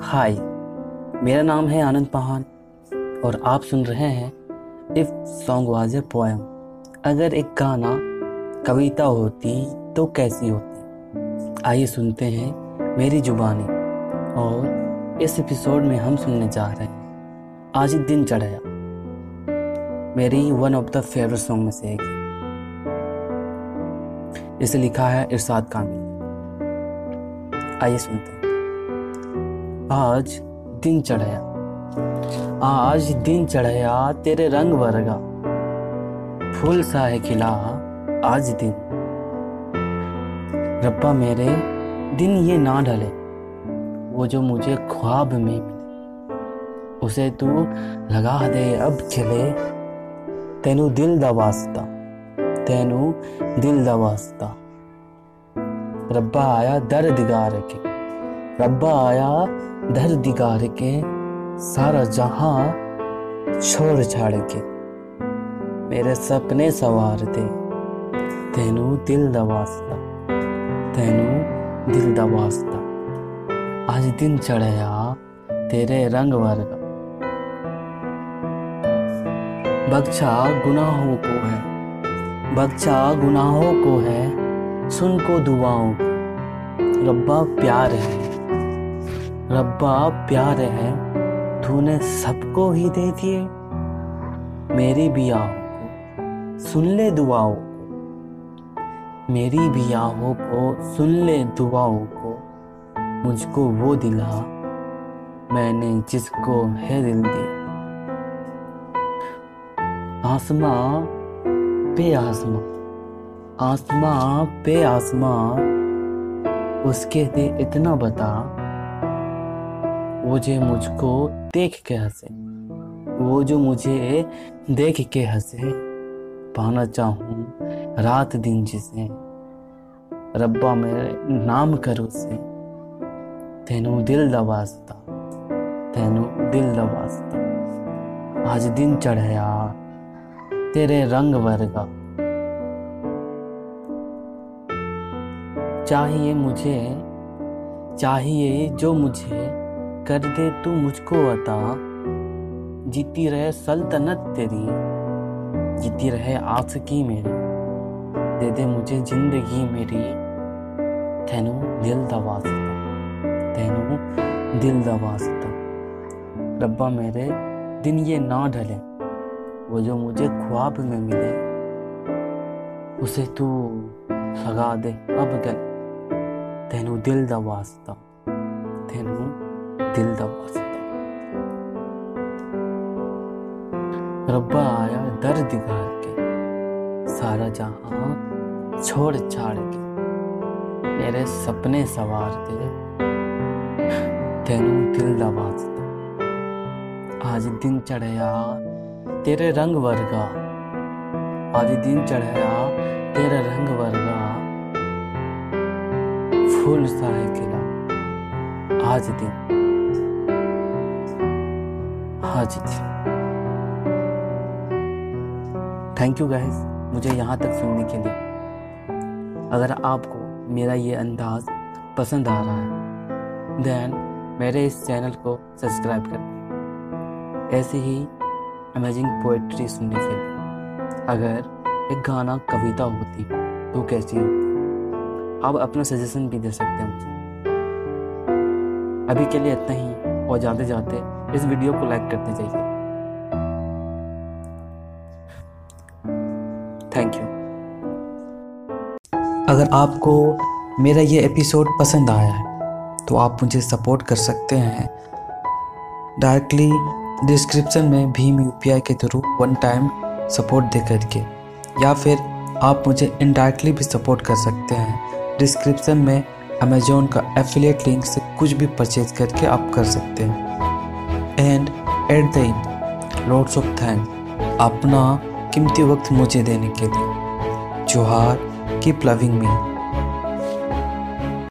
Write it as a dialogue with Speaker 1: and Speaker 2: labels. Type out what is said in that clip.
Speaker 1: हाय, मेरा नाम है आनंद पहान और आप सुन रहे हैं if song was a poem अगर एक गाना कविता होती तो कैसी होती? आइए सुनते हैं मेरी जुबानी और इस एपिसोड में हम सुनने जा रहे हैं। आज ही दिन चढ़ाया मेरी one of the favourite song में से एक है। इसे लिखा है इरशाद कामिल। आइए सुनते हैं। आज दिन चढ़ाया। आज दिन चढ़ाया तेरे रंग वर्गा। फूल सा है खिला आज दिन। रब्बा मेरे, दिन ये ना ढले, वो जो मुझे ख्वाब में मिले। उसे तू लगा दे, अब चले तेनू दिल दा वास्ता, तेनू दिल दा वास्ता। रब्बा आया दर्द गार के। रब्बा आया दर दिगार के सारा जहाँ छोड़ छाड़ के मेरे सपने सवार थे। तेनू दिल दवास्ता तेनू दिल दवास्ता आज दिन चढ़या तेरे रंग वर्ग। बख्शा गुनाहों को है। बख्शा गुनाहों को है। सुन को दुआओं को। रब्बा प्यार है। रब्बा प्यार है, तूने सबको ही दे दिए। मेरी भी को सुन ले दुआओं को। मेरी भी आहो को सुन ले दुआओं को। मुझको वो दिला, मैंने जिसको है दिल दी आसमां पे आसमां आसमां पे आसमां, उसके दे इतना बता। वो जो मुझको देख के हंसे। वो जो मुझे देख के हंसे, पाना चाहूँ रात दिन जिसे, रब्बा मेरे नाम करो से। तेनू दिल दा तेनू दिल दा आज दिन चढ़या तेरे रंग वर्गा। चाहिए मुझे, चाहिए जो मुझे कर दे तू मुझको अता। जीती रहे सल्तनत तेरी, जीती रहे आसकी मेरी। दे दे मुझे ज़िंदगी मेरी। तेनू दिल दा तेनू दिल दा रब्बा मेरे, दिन ये ना ढले, वो जो मुझे ख्वाब में मिले, उसे तू सगा दे अब गले। तेनू दिल दा तेनू दिल दा वास्ता रब्बा आया दर्द दिगार के, सारा जहाँ छोड़ छाड़ के, मेरे सपने सवार दे तेनू दिल दा वास्ता आज दिन चढ़या तेरे रंग वर्गा, आज दिन चढ़या तेरे रंग वर्गा, फूल सा है खिला आज दिन आज दिन थैंक यू गाइस मुझे यहाँ तक सुनने के लिए। अगर आपको मेरा ये अंदाज पसंद आ रहा है देन मेरे इस चैनल को सब्सक्राइब कर ऐसे ही अमेजिंग पोइट्री सुनने के लिए। अगर एक गाना, कविता होती तो कैसी होती? आप अपना सजेशन भी दे सकते हैं मुझे। अभी के लिए इतना ही, और जाते जाते इस वीडियो को लाइक करते जाइए। थैंक यू अगर आपको मेरा ये एपिसोड पसंद आया है तो आप मुझे सपोर्ट कर सकते हैं। डायरेक्टली डिस्क्रिप्शन में भीम यूपीआई के थ्रू वन टाइम सपोर्ट दे करके, या फिर आप मुझे इनडायरेक्टली भी सपोर्ट कर सकते हैं। डिस्क्रिप्शन में अमेजोन का एफिलिएट लिंक से कुछ भी परचेज करके आप कर सकते हैं। And at the end lots of thank अपना कीमती वक्त मुझे देने के लिए। जोहार कीप लविंग मी